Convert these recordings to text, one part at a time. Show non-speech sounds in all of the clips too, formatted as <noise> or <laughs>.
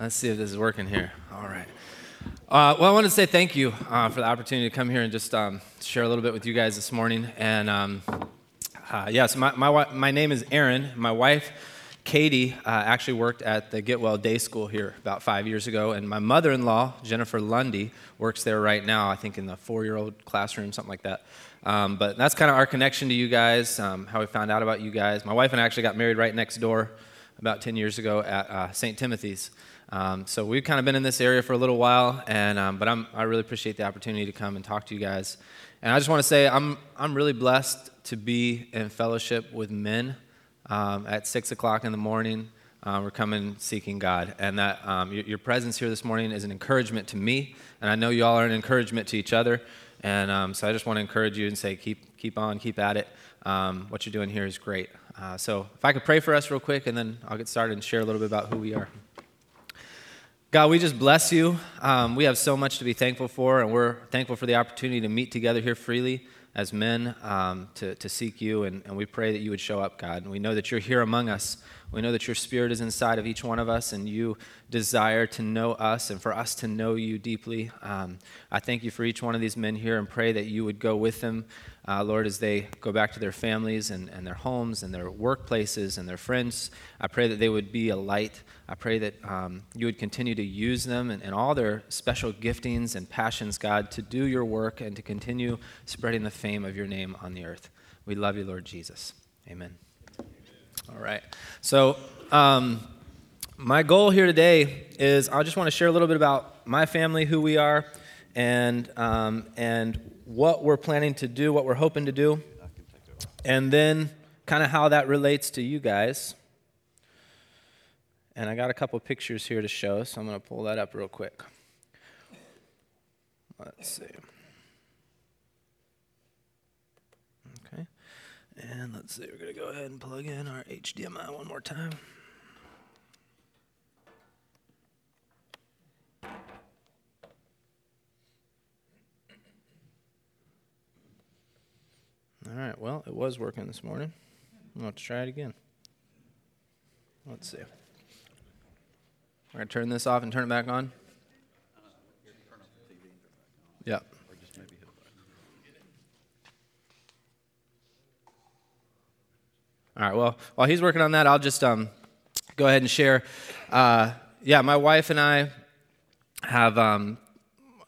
Let's see if this is working here. All right. Uh, well, I want to say thank you uh, for the opportunity to come here and just um, share a little bit with you guys this morning. And um, uh, yes, my, my, my name is Aaron. My wife, Katie, uh, actually worked at the Get Well Day School here about five years ago. And my mother in law, Jennifer Lundy, works there right now, I think in the four year old classroom, something like that. Um, but that's kind of our connection to you guys, um, how we found out about you guys. My wife and I actually got married right next door about 10 years ago at uh, St. Timothy's. Um, so we've kind of been in this area for a little while, and um, but I'm, I really appreciate the opportunity to come and talk to you guys. And I just want to say I'm I'm really blessed to be in fellowship with men um, at six o'clock in the morning. Uh, we're coming seeking God, and that um, your, your, presence here this morning is an encouragement to me, and I know you all are an encouragement to each other. And um, so I just want to encourage you and say, keep keep on, keep at it. Um, what you're doing here is great. Uh, so if I could pray for us real quick, and then I'll get started and share a little bit about who we are. God, we just bless you. Um, we have so much to be thankful for, and we're thankful for the opportunity to meet together here freely as men um, to, to seek you. And, and we pray that you would show up, God. And we know that you're here among us. We know that your spirit is inside of each one of us, and you desire to know us and for us to know you deeply. Um, I thank you for each one of these men here and pray that you would go with them uh, Lord, as they go back to their families and, and their homes and their workplaces and their friends, I pray that they would be a light. I pray that um, you would continue to use them and, and all their special giftings and passions, God, to do your work and to continue spreading the fame of your name on the earth. We love you, Lord Jesus. Amen. All right. So, um, my goal here today is I just want to share a little bit about my family, who we are, and, um, and what we're planning to do, what we're hoping to do, and then kind of how that relates to you guys. And I got a couple pictures here to show, so I'm going to pull that up real quick. Let's see. Okay. And let's see, we're going to go ahead and plug in our HDMI one more time. All right, well, it was working this morning. I'm to try it again. Let's see. We're going to turn this off and turn it back on. Yeah. All right, well, while he's working on that, I'll just um, go ahead and share. Uh, yeah, my wife and I have um,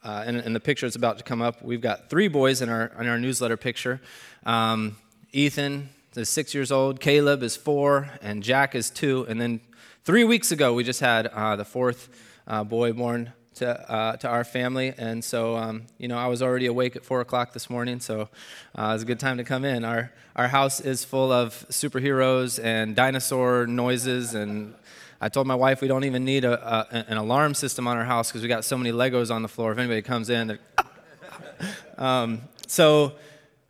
uh, in, in, the picture that's about to come up, we've got three boys in our, in our newsletter picture. Um, Ethan is six years old, Caleb is four, and Jack is two. And then three weeks ago, we just had uh, the fourth uh, boy born to, uh, to our family. And so, um, you know, I was already awake at 4 o'clock this morning, so uh, it was a good time to come in. Our, our house is full of superheroes and dinosaur noises and I told my wife we don't even need a, a, an alarm system on our house because we got so many Legos on the floor. If anybody comes in, <laughs> um, so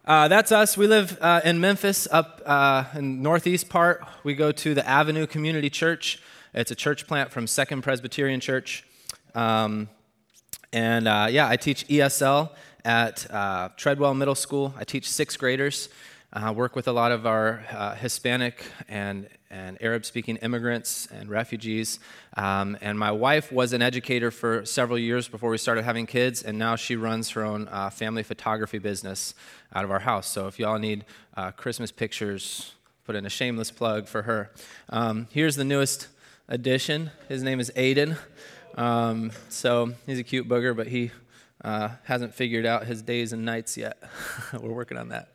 uh, that's us. We live uh, in Memphis, up uh, in northeast part. We go to the Avenue Community Church. It's a church plant from Second Presbyterian Church, um, and uh, yeah, I teach ESL at uh, Treadwell Middle School. I teach sixth graders. Uh, work with a lot of our Hispanic and, and Arab speaking immigrants and refugees. Um, and my wife was an educator for several years before we started having kids, and now she runs her own uh, family photography business out of our house. So if y'all need uh, Christmas pictures, put in a shameless plug for her. Um, here's the newest addition. His name is Aiden. Um, so he's a cute booger, but he uh, hasn't figured out his days and nights yet. <laughs> We're working on that.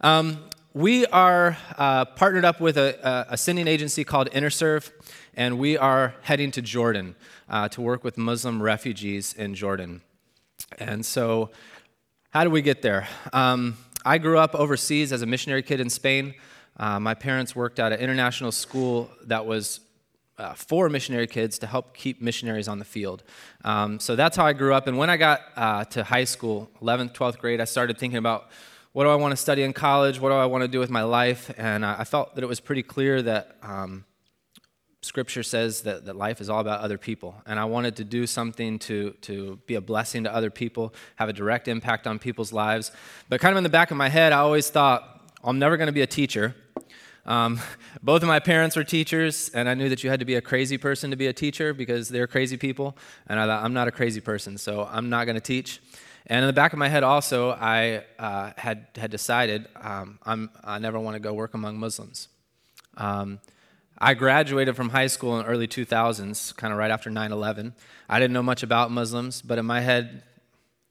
Um, we are uh, partnered up with a, a, sending agency called InterServe, and we are heading to Jordan uh, to work with Muslim refugees in Jordan. And so, how do we get there? Um, I grew up overseas as a missionary kid in Spain. Uh, my parents worked at an international school that was uh, for missionary kids to help keep missionaries on the field. Um, so that's how I grew up. And when I got uh, to high school, 11th, 12th grade, I started thinking about what do I want to study in college? What do I want to do with my life? And I felt that it was pretty clear that um, Scripture says that, that life is all about other people. And I wanted to do something to, to be a blessing to other people, have a direct impact on people's lives. But kind of in the back of my head, I always thought, I'm never going to be a teacher. Um, <laughs> both of my parents were teachers, and I knew that you had to be a crazy person to be a teacher because they're crazy people. And I thought, I'm not a crazy person, so I'm not going to teach. And in the back of my head, also, I uh, had, had decided um, i never want to go work among Muslims. Um, I graduated from high school in early 2000s, kind of right after 9 11. I didn't know much about Muslims, but in my head,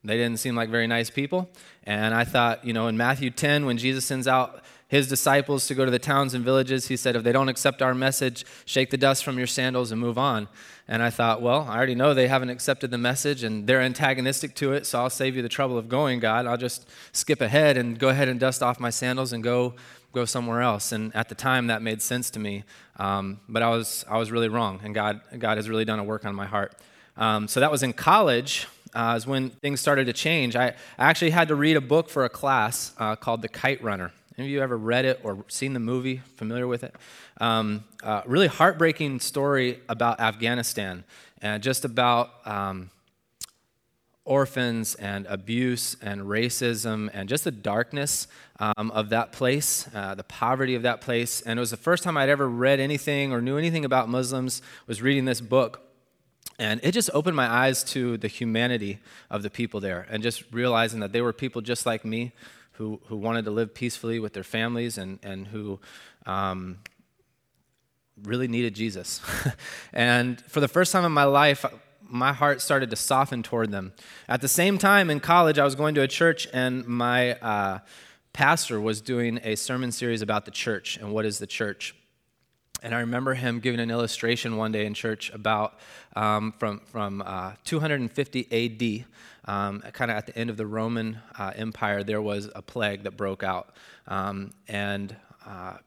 they didn't seem like very nice people. And I thought, you know, in Matthew 10, when Jesus sends out his disciples to go to the towns and villages, he said, if they don't accept our message, shake the dust from your sandals and move on. And I thought, well, I already know they haven't accepted the message and they're antagonistic to it, so I'll save you the trouble of going, God. I'll just skip ahead and go ahead and dust off my sandals and go go somewhere else. And at the time, that made sense to me, um, but I was I was really wrong, and God God has really done a work on my heart. Um, so that was in college. Uh, is when things started to change. I, actually had to read a book for a class uh, called The Kite Runner. Any of you ever read it or seen the movie? Familiar with it? Um, uh, really heartbreaking story about Afghanistan and just about um, orphans and abuse and racism and just the darkness um, of that place, uh, the poverty of that place. And it was the first time I'd ever read anything or knew anything about Muslims. Was reading this book. And it just opened my eyes to the humanity of the people there and just realizing that they were people just like me who, who wanted to live peacefully with their families and, and who um, really needed Jesus. <laughs> and for the first time in my life, my heart started to soften toward them. At the same time, in college, I was going to a church, and my uh, pastor was doing a sermon series about the church and what is the church. And I remember him giving an illustration one day in church about um, from, from uh, 250 AD um, kind of at the end of the Roman uh, Empire, there was a plague that broke out. Um, and uh,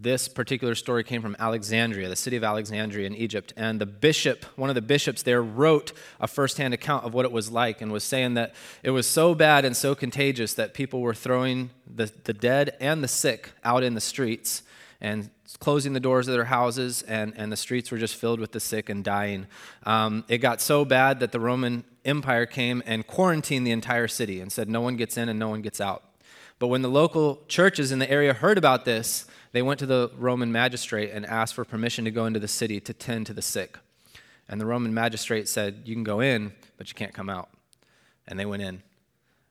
this particular story came from Alexandria, the city of Alexandria in Egypt. And the bishop, one of the bishops there, wrote a firsthand account of what it was like and was saying that it was so bad and so contagious that people were throwing the, the dead and the sick out in the streets and closing the doors of their houses, and, and the streets were just filled with the sick and dying. Um, it got so bad that the Roman Empire came and quarantined the entire city and said no one gets in and no one gets out. But when the local churches in the area heard about this, they went to the Roman magistrate and asked for permission to go into the city to tend to the sick. And the Roman magistrate said, You can go in, but you can't come out. And they went in.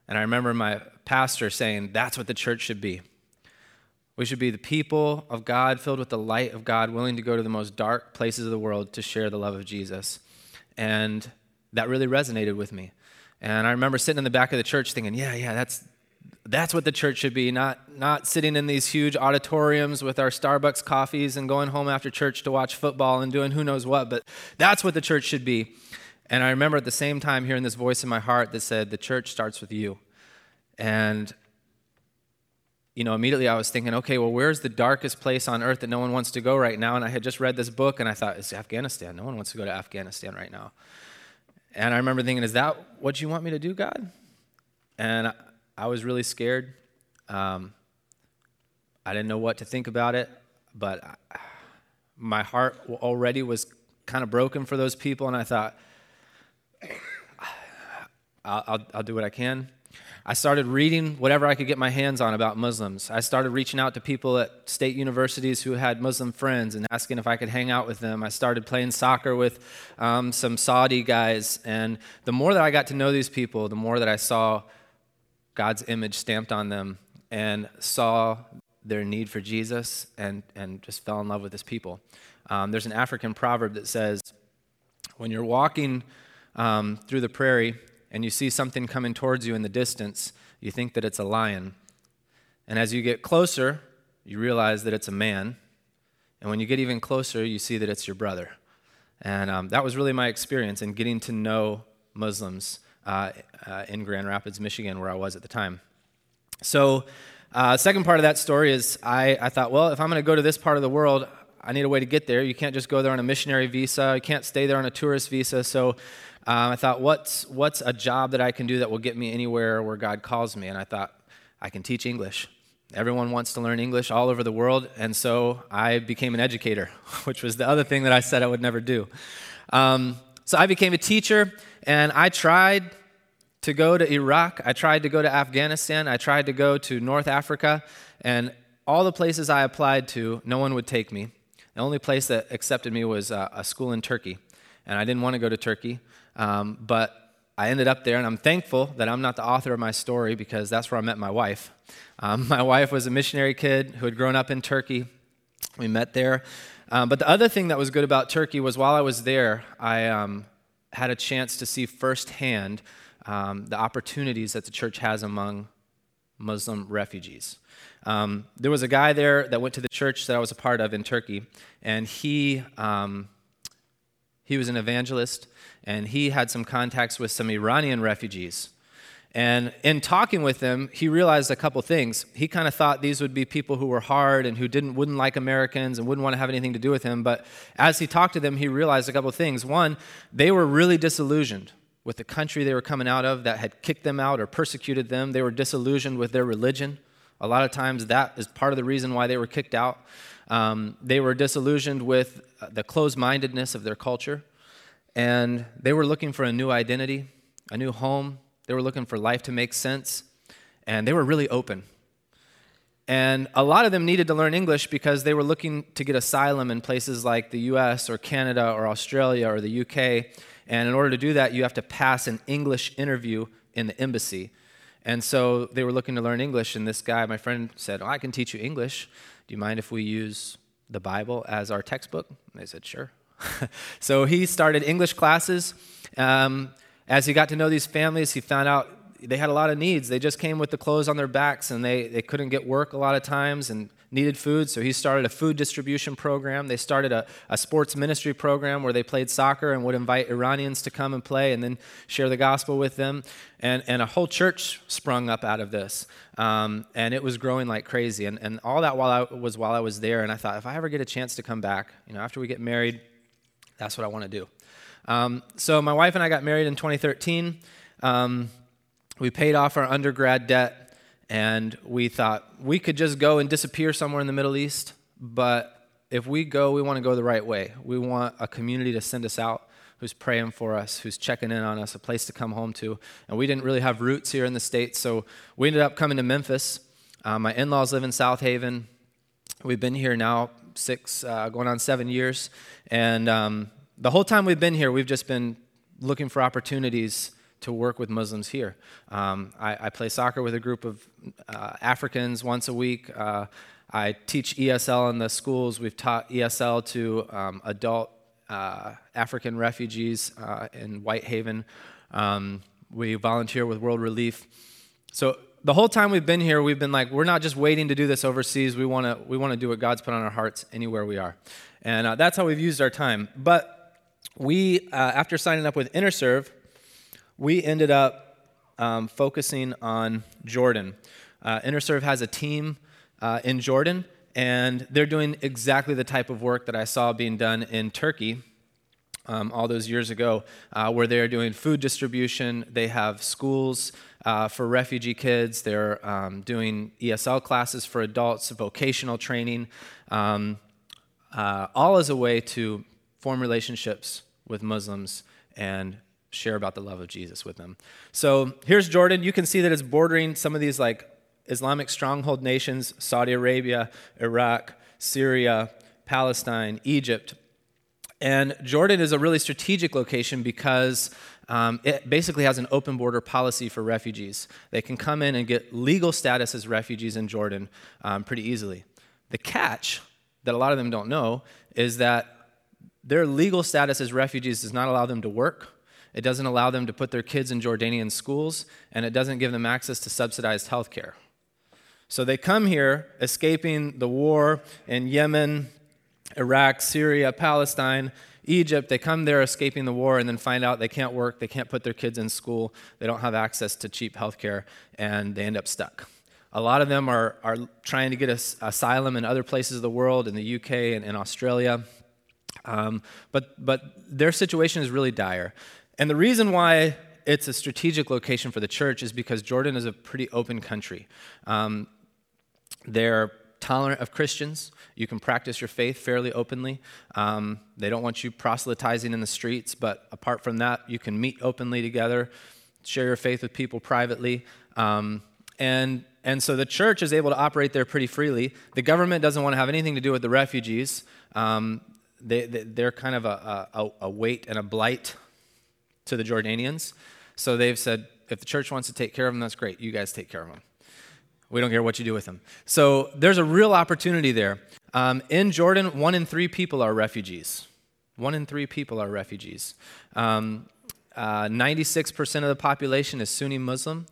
And I remember my pastor saying, That's what the church should be. We should be the people of God, filled with the light of God, willing to go to the most dark places of the world to share the love of Jesus. And that really resonated with me. And I remember sitting in the back of the church thinking, yeah, yeah, that's, that's what the church should be, not, not sitting in these huge auditoriums with our Starbucks coffees and going home after church to watch football and doing who knows what, but that's what the church should be. And I remember at the same time hearing this voice in my heart that said, The church starts with you. And, you know, immediately I was thinking, okay, well, where's the darkest place on earth that no one wants to go right now? And I had just read this book and I thought, it's Afghanistan. No one wants to go to Afghanistan right now. And I remember thinking, is that what you want me to do, God? And I was really scared. Um, I didn't know what to think about it, but my heart already was kind of broken for those people, and I thought, <sighs> I'll, I'll, I'll do what I can. I started reading whatever I could get my hands on about Muslims. I started reaching out to people at state universities who had Muslim friends and asking if I could hang out with them. I started playing soccer with um, some Saudi guys. And the more that I got to know these people, the more that I saw God's image stamped on them and saw their need for Jesus and, and just fell in love with his people. Um, there's an African proverb that says, when you're walking um, through the prairie and you see something coming towards you in the distance, you think that it's a lion. And as you get closer, you realize that it's a man. And when you get even closer, you see that it's your brother. And um, that was really my experience in getting to know Muslims uh, uh, in Grand Rapids, Michigan, where I was at the time. So, uh, second part of that story is I, I thought, well, if I'm going to go to this part of the world, I need a way to get there. You can't just go there on a missionary visa. You can't stay there on a tourist visa. So um, I thought, what's, what's a job that I can do that will get me anywhere where God calls me? And I thought, I can teach English. Everyone wants to learn English all over the world. And so I became an educator, <laughs> which was the other thing that I said I would never do. Um, so I became a teacher, and I tried to go to Iraq. I tried to go to Afghanistan. I tried to go to North Africa. And all the places I applied to, no one would take me. The only place that accepted me was uh, a school in Turkey. And I didn't want to go to Turkey, um, but I ended up there, and I'm thankful that I'm not the author of my story because that's where I met my wife. Um, <laughs> my wife was a missionary kid who had grown up in Turkey. We met there. Um, but the other thing that was good about Turkey was while I was there, I um, had a chance to see firsthand um, the opportunities that the church has among Muslim refugees. Um, there was a guy there that went to the church that I was a part of in Turkey, and he, um, he was an evangelist, and he had some contacts with some Iranian refugees. And in talking with them, he realized a couple things. He kind of thought these would be people who were hard and who didn't, wouldn't like Americans and wouldn't want to have anything to do with him. But as he talked to them, he realized a couple things. One, they were really disillusioned with the country they were coming out of that had kicked them out or persecuted them. They were disillusioned with their religion. A lot of times, that is part of the reason why they were kicked out. Um, they were disillusioned with the closed mindedness of their culture, and they were looking for a new identity, a new home. They were looking for life to make sense, and they were really open. And a lot of them needed to learn English because they were looking to get asylum in places like the US or Canada or Australia or the UK. And in order to do that, you have to pass an English interview in the embassy. And so they were looking to learn English, and this guy, my friend, said, oh, I can teach you English. Do you mind if we use the Bible as our textbook? And they said, Sure. <laughs> so he started English classes. Um, as he got to know these families, he found out they had a lot of needs. They just came with the clothes on their backs, and they, they couldn't get work a lot of times. And needed food, so he started a food distribution program. They started a, a sports ministry program where they played soccer and would invite Iranians to come and play and then share the gospel with them. And, and a whole church sprung up out of this. Um, and it was growing like crazy. And, and all that while I was while I was there. And I thought, if I ever get a chance to come back, you know, after we get married, that's what I want to do. Um, so my wife and I got married in 2013. Um, we paid off our undergrad debt and we thought we could just go and disappear somewhere in the Middle East, but if we go, we want to go the right way. We want a community to send us out who's praying for us, who's checking in on us, a place to come home to. And we didn't really have roots here in the States, so we ended up coming to Memphis. Uh, my in laws live in Southaven. We've been here now six, uh, going on seven years. And um, the whole time we've been here, we've just been looking for opportunities to work with Muslims here. Um, I, I, play soccer with a group of uh, Africans once a week. Uh, I teach ESL in the schools. We've taught ESL to um, adult uh, African refugees uh, in Whitehaven. Um, we volunteer with World Relief. So the whole time we've been here, we've been like, we're not just waiting to do this overseas. We want to we want to do what God's put on our hearts anywhere we are, and uh, that's how we've used our time. But we, uh, after signing up with InterServe, we ended up um, focusing on Jordan. Uh, InterServe has a team uh, in Jordan, and they're doing exactly the type of work that I saw being done in Turkey um, all those years ago, uh, where they're doing food distribution. They have schools uh, for refugee kids. They're um, doing ESL classes for adults, vocational training, um, uh, all as a way to form relationships with Muslims and share about the love of Jesus with them. So here's Jordan. You can see that it's bordering some of these like Islamic stronghold nations Saudi Arabia, Iraq, Syria, Palestine, Egypt. And Jordan is a really strategic location because um, it basically has an open border policy for refugees. They can come in and get legal status as refugees in Jordan um, pretty easily. The catch that a lot of them don't know is that their legal status as refugees does not allow them to work it doesn't allow them to put their kids in Jordanian schools, and it doesn't give them access to subsidized health care. So they come here escaping the war in Yemen, Iraq, Syria, Palestine, Egypt. They come there escaping the war and then find out they can't work, they can't put their kids in school, they don't have access to cheap health care, and they end up stuck. A lot of them are, are trying to get asylum in other places of the world, in the UK and in Australia. Um, but, but their situation is really dire. And the reason why it's a strategic location for the church is because Jordan is a pretty open country. Um, they're tolerant of Christians. You can practice your faith fairly openly. Um, they don't want you proselytizing in the streets, but apart from that, you can meet openly together, share your faith with people privately. Um, and and so the church is able to operate there pretty freely. The government doesn't want to have anything to do with the refugees. Um, they, they, are kind of a, a, a weight and a blight to the Jordanians. So they've said, if the church wants to take care of them, that's great. You guys take care of them. We don't care what you do with them. So there's a real opportunity there. Um, in Jordan, one in three people are refugees. One in three people are refugees. Um, uh, 96% of the population is Sunni Muslim.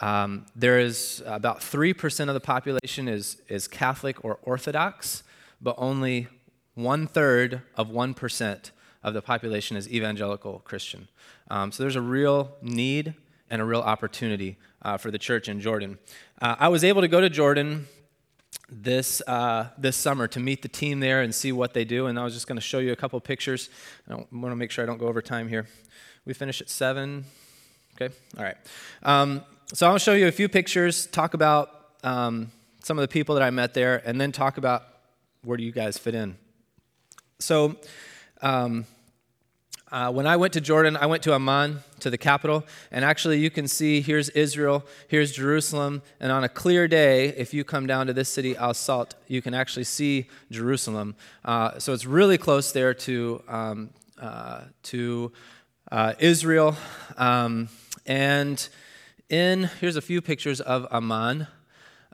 Um, there is about 3% of the population is, is Catholic or Orthodox, but only one third of 1% of the population is evangelical Christian. Um, so there's a real need and a real opportunity uh, for the church in Jordan. Uh, I was able to go to Jordan this, uh, this summer to meet the team there and see what they do, and I was just going to show you a couple pictures. I want to make sure I don't go over time here. We finish at 7. Okay, all right. Um, so I'll show you a few pictures, talk about um, some of the people that I met there, and then talk about where do you guys fit in. So, um, uh, when I went to Jordan, I went to Amman, to the capital, and actually you can see here's Israel, here's Jerusalem, and on a clear day, if you come down to this city, Al Salt, you can actually see Jerusalem. Uh, so it's really close there to, um, uh, to uh, Israel. Um, and in, here's a few pictures of Amman.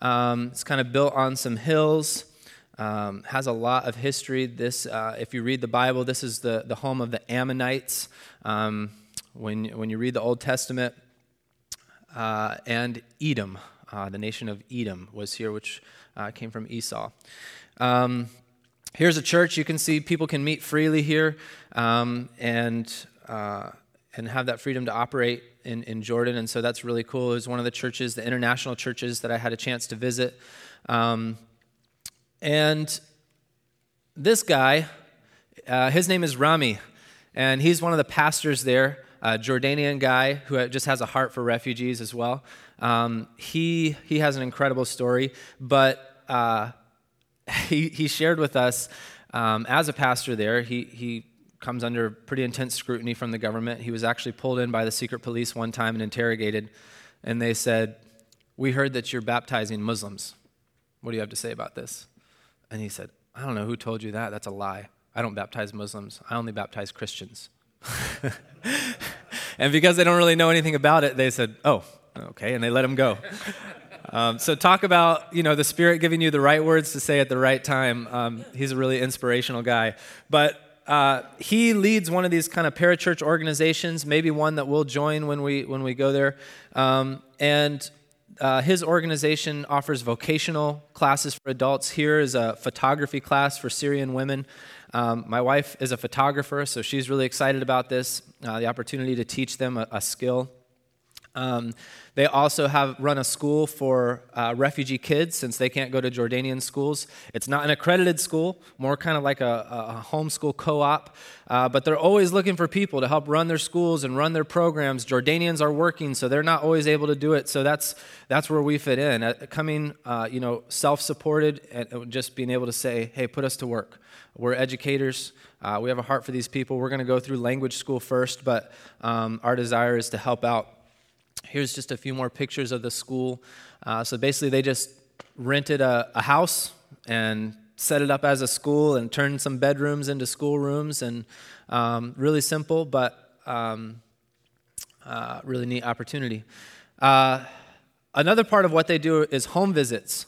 Um, it's kind of built on some hills um, has a lot of history. This, uh, if you read the Bible, this is the, the home of the Ammonites. Um, when, when you read the Old Testament, uh, and Edom, uh, the nation of Edom, was here, which uh, came from Esau. Um, here's a church. You can see people can meet freely here um, and, uh, and have that freedom to operate in, in Jordan. And so that's really cool. It was one of the churches, the international churches that I had a chance to visit. And this guy, uh, his name is Rami, and he's one of the pastors there, a Jordanian guy who just has a heart for refugees as well. Um, he, he has an incredible story, but uh, <laughs> he, he shared with us um, as a pastor there, he, he comes under pretty intense scrutiny from the government. He was actually pulled in by the secret police one time and interrogated, and they said, We heard that you're baptizing Muslims. What do you have to say about this? And he said, I don't know who told you that. That's a lie. I don't baptize Muslims, I only baptize Christians. <laughs> and because they don't really know anything about it, they said, Oh, okay, and they let him go. <laughs> Um, so talk about you know the Spirit giving you the right words to say at the right time. Um, he's a really inspirational guy, but uh, he leads one of these kind of parachurch organizations, maybe one that we'll join when we when we go there. Um, and uh, his organization offers vocational classes for adults. Here is a photography class for Syrian women. Um, my wife is a photographer, so she's really excited about this uh, the opportunity to teach them a, a skill. Um, they also have run a school for uh, refugee kids since they can't go to Jordanian schools. It's not an accredited school, more kind of like a, a homeschool co op, uh, but they're always looking for people to help run their schools and run their programs. Jordanians are working, so they're not always able to do it. So that's, that's where we fit in. Uh, coming, uh, you know, self supported and just being able to say, hey, put us to work. We're educators. Uh, we have a heart for these people. We're going to go through language school first, but um, our desire is to help out Here's just a few more pictures of the school. Uh, so basically, they just rented a, a, house and set it up as a school and turned some bedrooms into schoolrooms and um, really simple, but um, uh, really neat opportunity. Uh, another part of what they do is home visits.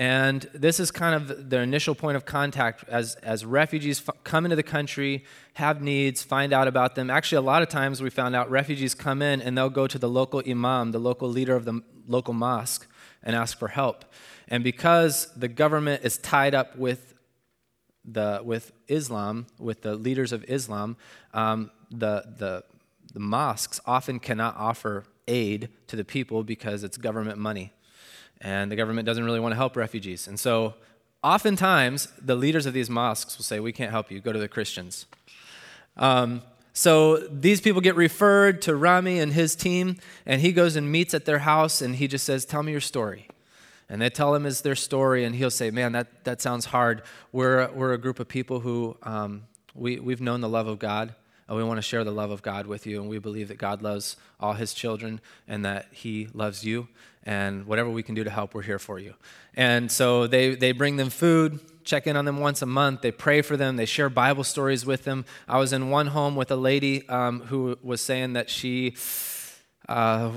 And this is kind of their initial point of contact as, as refugees f- come into the country, have needs, find out about them. Actually, a lot of times we found out refugees come in and they'll go to the local imam, the local leader of the local mosque, and ask for help. And because the government is tied up with, the, with Islam, with the leaders of Islam, um, the, the, the mosques often cannot offer aid to the people because it's government money and the government doesn't really want to help refugees. And so, oftentimes, the leaders of these mosques will say, We can't help you, go to the Christians. Um, so these people get referred to Rami and his team, and he goes and meets at their house, and he just says, Tell me your story. And they tell him is their story, and he'll say, Man, that, that sounds hard. We're, we're a group of people who um, we, we've known the love of God. Uh, we want to share the love of God with you. And we believe that God loves all his children and that he loves you. And whatever we can do to help, we're here for you. And so they, they bring them food, check in on them once a month. They pray for them. They share Bible stories with them. I was in one home with a lady um, who was saying that she uh,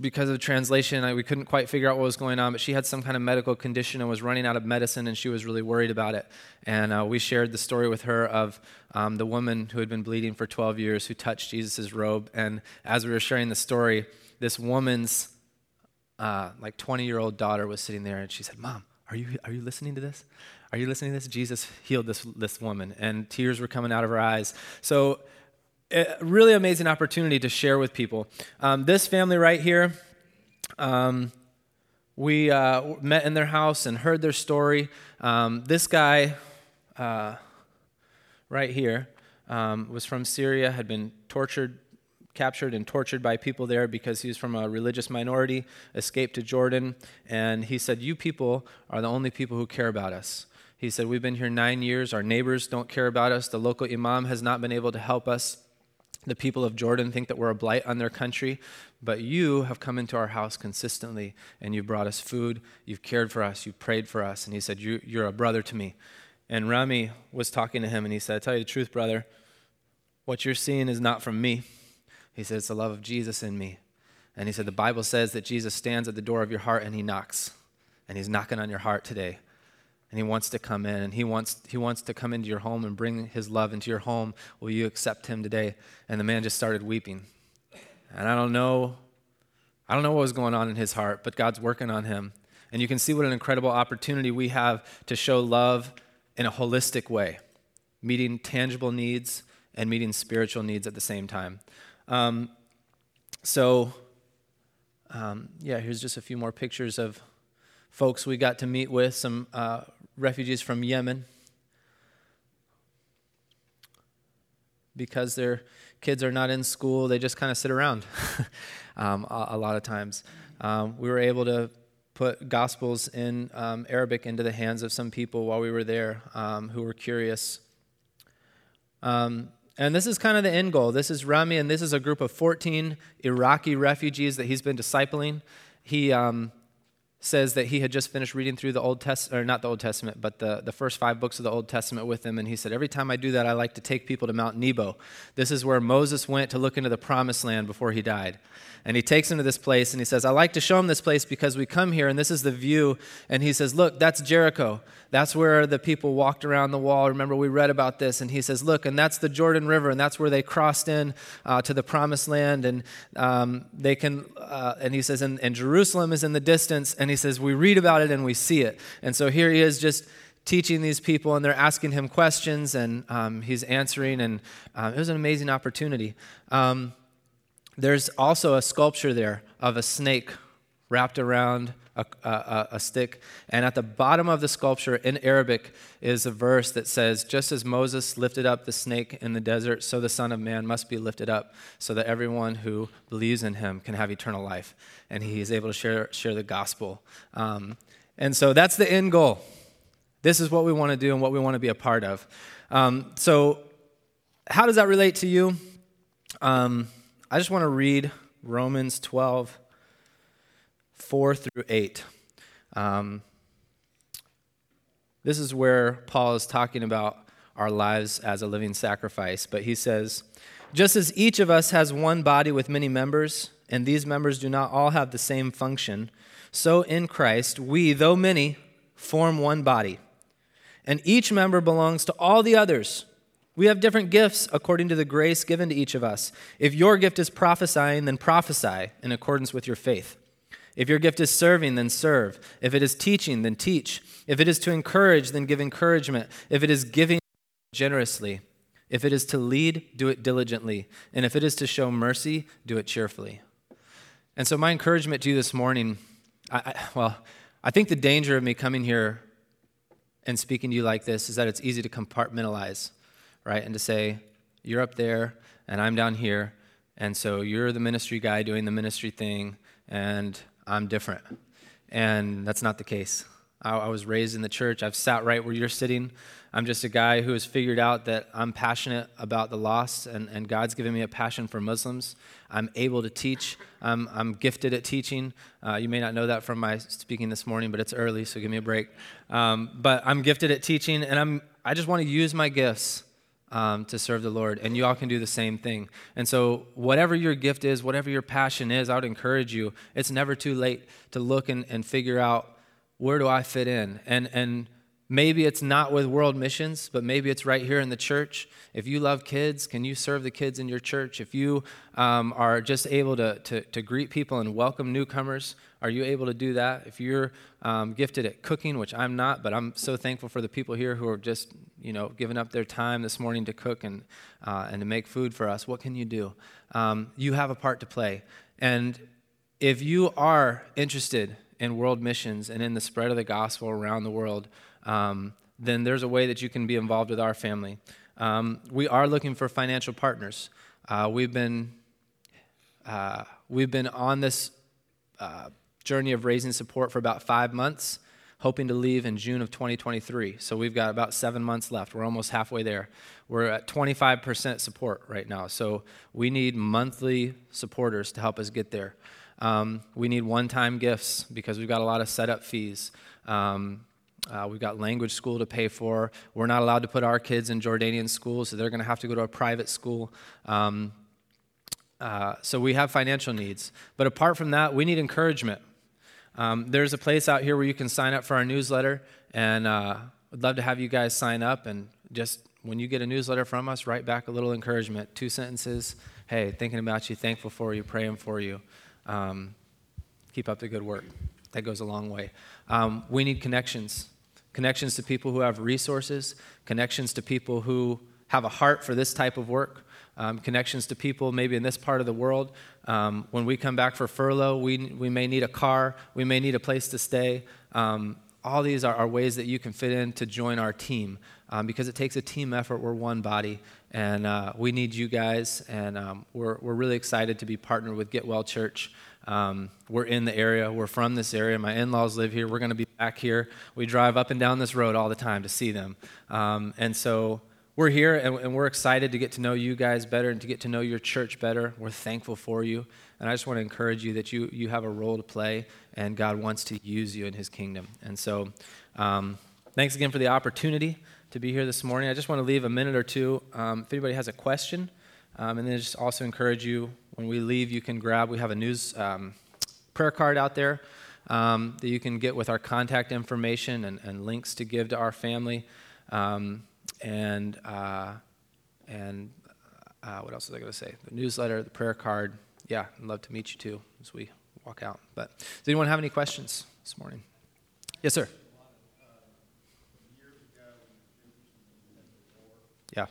because of translation, I, we couldn't quite figure out what was going on, but she had some kind of medical condition and was running out of medicine, and she was really worried about it. And uh, we shared the story with her of um, the woman who had been bleeding for 12 years who touched Jesus' robe. And as we were sharing the story, this woman's uh, like 20 year old daughter was sitting there, and she said, Mom, are you, are you listening to this? Are you listening to this? Jesus healed this, this woman, and tears were coming out of her eyes. So, a really amazing opportunity to share with people. Um, this family right here, um, we uh, met in their house and heard their story. Um, this guy uh, right here um, was from Syria, had been tortured, captured, and tortured by people there because he was from a religious minority, escaped to Jordan, and he said, You people are the only people who care about us. He said, We've been here nine years. Our neighbors don't care about us. The local imam has not been able to help us. The people of Jordan think that we're a blight on their country, but you have come into our house consistently and you've brought us food, you've cared for us, you've prayed for us. And he said, you, are a brother to me. And Rami was talking to him and he said, I tell you the truth, brother, what you're seeing is not from me. He said, It's the love of Jesus in me. And he said, The Bible says that Jesus stands at the door of your heart and he knocks. And he's knocking on your heart today and he wants to come in and he wants, he wants to come into your home and bring his love into your home. Will you accept him today? And the man just started weeping. And I don't know, I don't know what was going on in his heart, but God's working on him. And you can see what an incredible opportunity we have to show love in a holistic way, meeting tangible needs and meeting spiritual needs at the same time. Um, so, um, yeah, here's just a few more pictures of folks we got to meet with, some uh, refugees from Yemen because their kids are not in school, they just kind of sit around <laughs> um, a, a, lot of times. Um, we were able to put gospels in um, Arabic into the hands of some people while we were there um, who were curious. Um, and this is kind of the end goal. This is Rami, and this is a group of 14 Iraqi refugees that he's been discipling. He um, says that he had just finished reading through the Old Testament, or not the Old Testament, but the, the first five books of the Old Testament with him. And he said, Every time I do that, I like to take people to Mount Nebo. This is where Moses went to look into the promised land before he died. And he takes him to this place and he says, I like to show him this place because we come here and this is the view. And he says, Look, that's Jericho. That's where the people walked around the wall. Remember, we read about this. And he says, Look, and that's the Jordan River, and that's where they crossed in uh, to the promised land. And um, they can, uh, and he says, and, and Jerusalem is in the distance. And he says, We read about it and we see it. And so here he is just teaching these people, and they're asking him questions, and um, he's answering. And um, it was an amazing opportunity. Um, there's also a sculpture there of a snake wrapped around a, a, a, stick. And at the bottom of the sculpture in Arabic is a verse that says, Just as Moses lifted up the snake in the desert, so the Son of Man must be lifted up, so that everyone who believes in him can have eternal life. And he is able to share, share the gospel. Um, and so that's the end goal. This is what we want to do and what we want to be a part of. Um, so, how does that relate to you? Um, I just want to read Romans 12 4 through 8. Um, this is where Paul is talking about our lives as a living sacrifice, but he says, Just as each of us has one body with many members, and these members do not all have the same function, so in Christ, we, though many, form one body. And each member belongs to all the others. We have different gifts according to the grace given to each of us. If your gift is prophesying, then prophesy in accordance with your faith. If your gift is serving, then serve. If it is teaching, then teach. If it is to encourage, then give encouragement. If it is giving generously. If it is to lead, do it diligently. And if it is to show mercy, do it cheerfully. And so, my encouragement to you this morning I, I, well, I think the danger of me coming here and speaking to you like this is that it's easy to compartmentalize, right? And to say, you're up there and I'm down here. And so you're the ministry guy doing the ministry thing, and I'm different. And that's not the case. I, I was raised in the church. I've sat right where you're sitting. I'm just a guy who has figured out that I'm passionate about the lost, and, and God's given me a passion for Muslims. I'm able to teach. I'm, I'm gifted at teaching. Uh, you may not know that from my speaking this morning, but it's early, so give me a break. Um, but I'm gifted at teaching, and I'm, I just want to use my gifts um, to serve the Lord, and you all can do the same thing. And so, whatever your gift is, whatever your passion is, I would encourage you. It's never too late to look and, and figure out where do I fit in, and and Maybe it's not with world missions, but maybe it's right here in the church. If you love kids, can you serve the kids in your church? If you um, are just able to, to, to, greet people and welcome newcomers, are you able to do that? If you're um, gifted at cooking, which I'm not, but I'm so thankful for the people here who are just, you know, giving up their time this morning to cook and, uh, and to make food for us, what can you do? Um, you have a part to play. And if you are interested in world missions and in the spread of the gospel around the world, um, then there's a way that you can be involved with our family. Um, we are looking for financial partners. Uh, we've been uh, we've been on this uh, journey of raising support for about five months, hoping to leave in June of 2023. So we've got about seven months left. We're almost halfway there. We're at 25% support right now. So we need monthly supporters to help us get there. Um, we need one time gifts because we've got a lot of setup fees. Um, uh, we've got language school to pay for. We're not allowed to put our kids in Jordanian schools, so they're going to have to go to a private school. Um, uh, so we have financial needs. But apart from that, we need encouragement. Um, there's a place out here where you can sign up for our newsletter, and uh, would love to have you guys sign up. And just when you get a newsletter from us, write back a little encouragement, two sentences. Hey, thinking about you, thankful for you, praying for you. Um, keep up the good work. That goes a long way. Um, we need connections connections to people who have resources, connections to people who have a heart for this type of work, um, connections to people maybe in this part of the world. Um, when we come back for furlough, we, we may need a car, we may need a place to stay. Um, all these are, are, ways that you can fit in to join our team um, because it takes a team effort. We're one body, and uh, we need you guys, and um, we're, we're really excited to be partnered with Get Well Church. Um, we're in the area. We're from this area. My in laws live here. We're going to be back here. We drive up and down this road all the time to see them. Um, and so we're here and, and, we're excited to get to know you guys better and to get to know your church better. We're thankful for you. And I just want to encourage you that you, you have a role to play and God wants to use you in his kingdom. And so um, thanks again for the opportunity to be here this morning. I just want to leave a minute or two. Um, if anybody has a question, um, and then just also encourage you when we leave, you can grab, we have a news um, prayer card out there um, that you can get with our contact information and, and links to give to our family. Um, and uh, and uh, what else was I going to say? The newsletter, the prayer card. Yeah, I'd love to meet you too as we walk out. But does anyone have any questions this morning? Yes, sir. Yeah.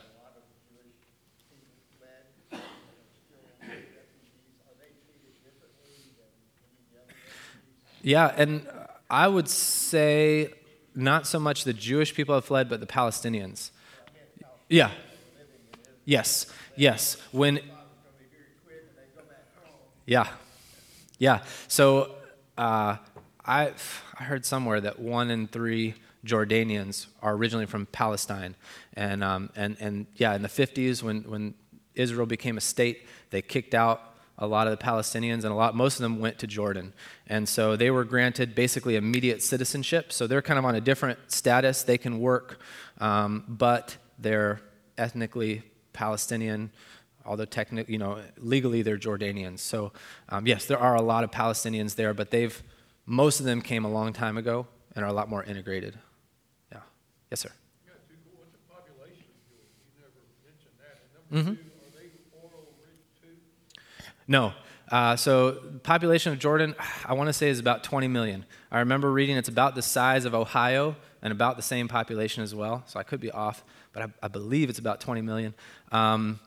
Yeah, and I would say not so much the Jewish people have fled, but the Palestinians. Yeah. Yes. Yes. When. Yeah. Yeah. So uh, I I heard somewhere that one in three Jordanians are originally from Palestine, and um, and and yeah, in the 50s when when Israel became a state, they kicked out a lot of the Palestinians, and a lot, most of them went to Jordan. And so they were granted basically immediate citizenship. So they're kind of on a different status. They can work, um, but they're ethnically Palestinian, although technically, you know, legally they're Jordanians. So um, yes, there are a lot of Palestinians there, but they've, most of them came a long time ago and are a lot more integrated. Yeah. Yes, sir. Mm-hmm. No. Uh, so population of Jordan, I want to say is about 20 million. I remember reading it's about the size of Ohio and about the same population as well. So I could be off, but I, I believe it's about 20 million. Um,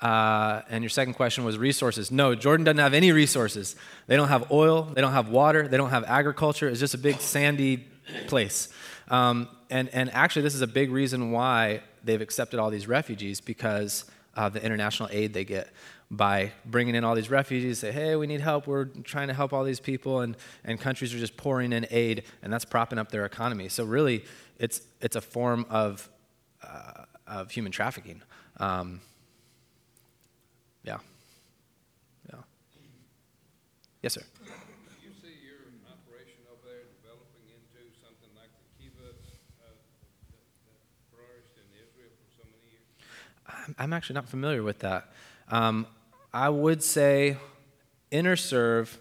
uh, and your second question was resources. No, Jordan doesn't have any resources. They don't have oil. They don't have water. They don't have agriculture. It's just a big sandy place. Um, and, and actually, this is a big reason why they've accepted all these refugees because uh, the international aid they get by bringing in all these refugees. Say, hey, we need help. We're trying to help all these people, and and countries are just pouring in aid, and that's propping up their economy. So really, it's it's a form of uh, of human trafficking. Um, yeah. Yeah. Yes, sir. you see your operation over there developing into something like the kibbutz uh, that, that flourished in Israel for so many years? I'm, I'm actually not familiar with that. Um, I would say InterServe,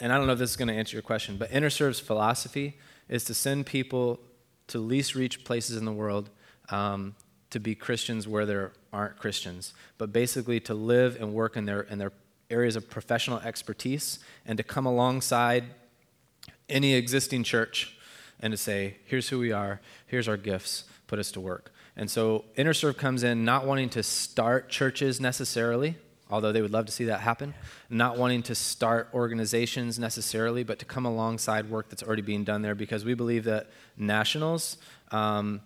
and I don't know if this is going to answer your question, but InterServe's philosophy is to send people to least reach places in the world um, to be Christians where there aren't Christians, but basically to live and work in their, in their areas of professional expertise and to come alongside any existing church and to say, here's who we are, here's our gifts, put us to work. And so InterServe comes in not wanting to start churches necessarily, although they would love to see that happen, not wanting to start organizations necessarily, but to come alongside work that's already being done there because we believe that nationals um,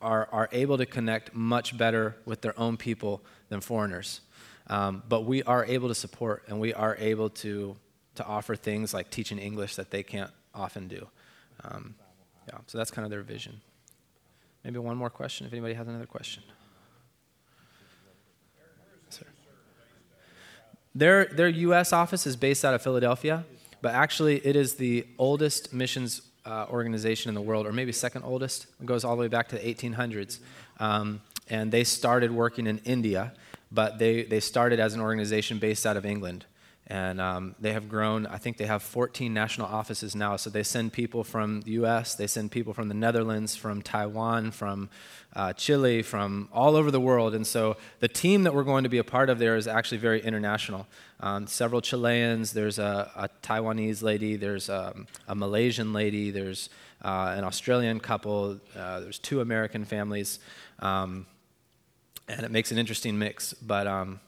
are, are able to connect much better with their own people than foreigners. Um, but we are able to support and we are able to, to offer things like teaching English that they can't often do. Um, yeah, so that's kind of their vision. Maybe one more question if anybody has another question. Sir. Their, their U.S. office is based out of Philadelphia, but actually it is the oldest missions uh, organization in the world, or maybe second oldest. It goes all the way back to the 1800s. Um, and they started working in India, but they, they started as an organization based out of England. And um, they have grown, I think they have 14 national offices now. So they send people from the US, they send people from the Netherlands, from Taiwan, from uh, Chile, from all over the world. And so the team that we're going to be a part of there is actually very international. Um, several Chileans, there's a, a Taiwanese lady, there's a, um, a Malaysian lady, there's uh, an Australian couple, uh, there's two American families. Um, and it makes an interesting mix. But um,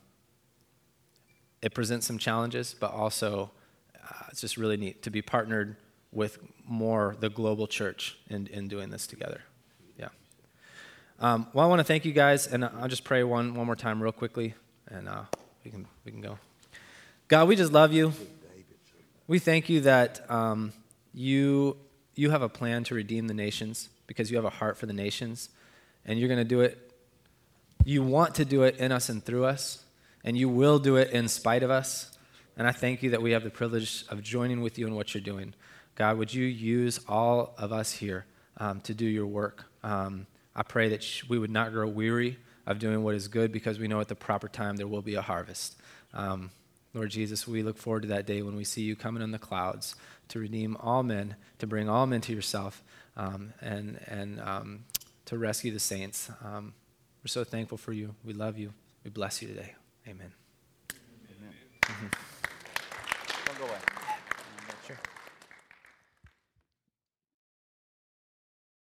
it presents some challenges, but also uh, it's just really neat to be partnered with more the global church in, in doing this together. Yeah. Um, well, I want to thank you guys, and I'll just pray one, one more time, real quickly, and uh, we, can, we can go. God, we just love you. We thank you that um, you, you have a plan to redeem the nations because you have a heart for the nations, and you're going to do it. You want to do it in us and through us and you will do it in spite of us. And I thank you that we have the privilege of joining with you in what you're doing. God, would you use all of us here um, to do your work? Um, I pray that sh- we would not grow weary of doing what is good because we know at the proper time there will be a harvest. Um, Lord Jesus, we look forward to that day when we see you coming in the clouds to redeem all men, to bring all men to yourself, um, and, and um, to rescue the saints. Um, we're so thankful for you. We love you. We bless you today. Amen. Amen. Mm-hmm. Go away.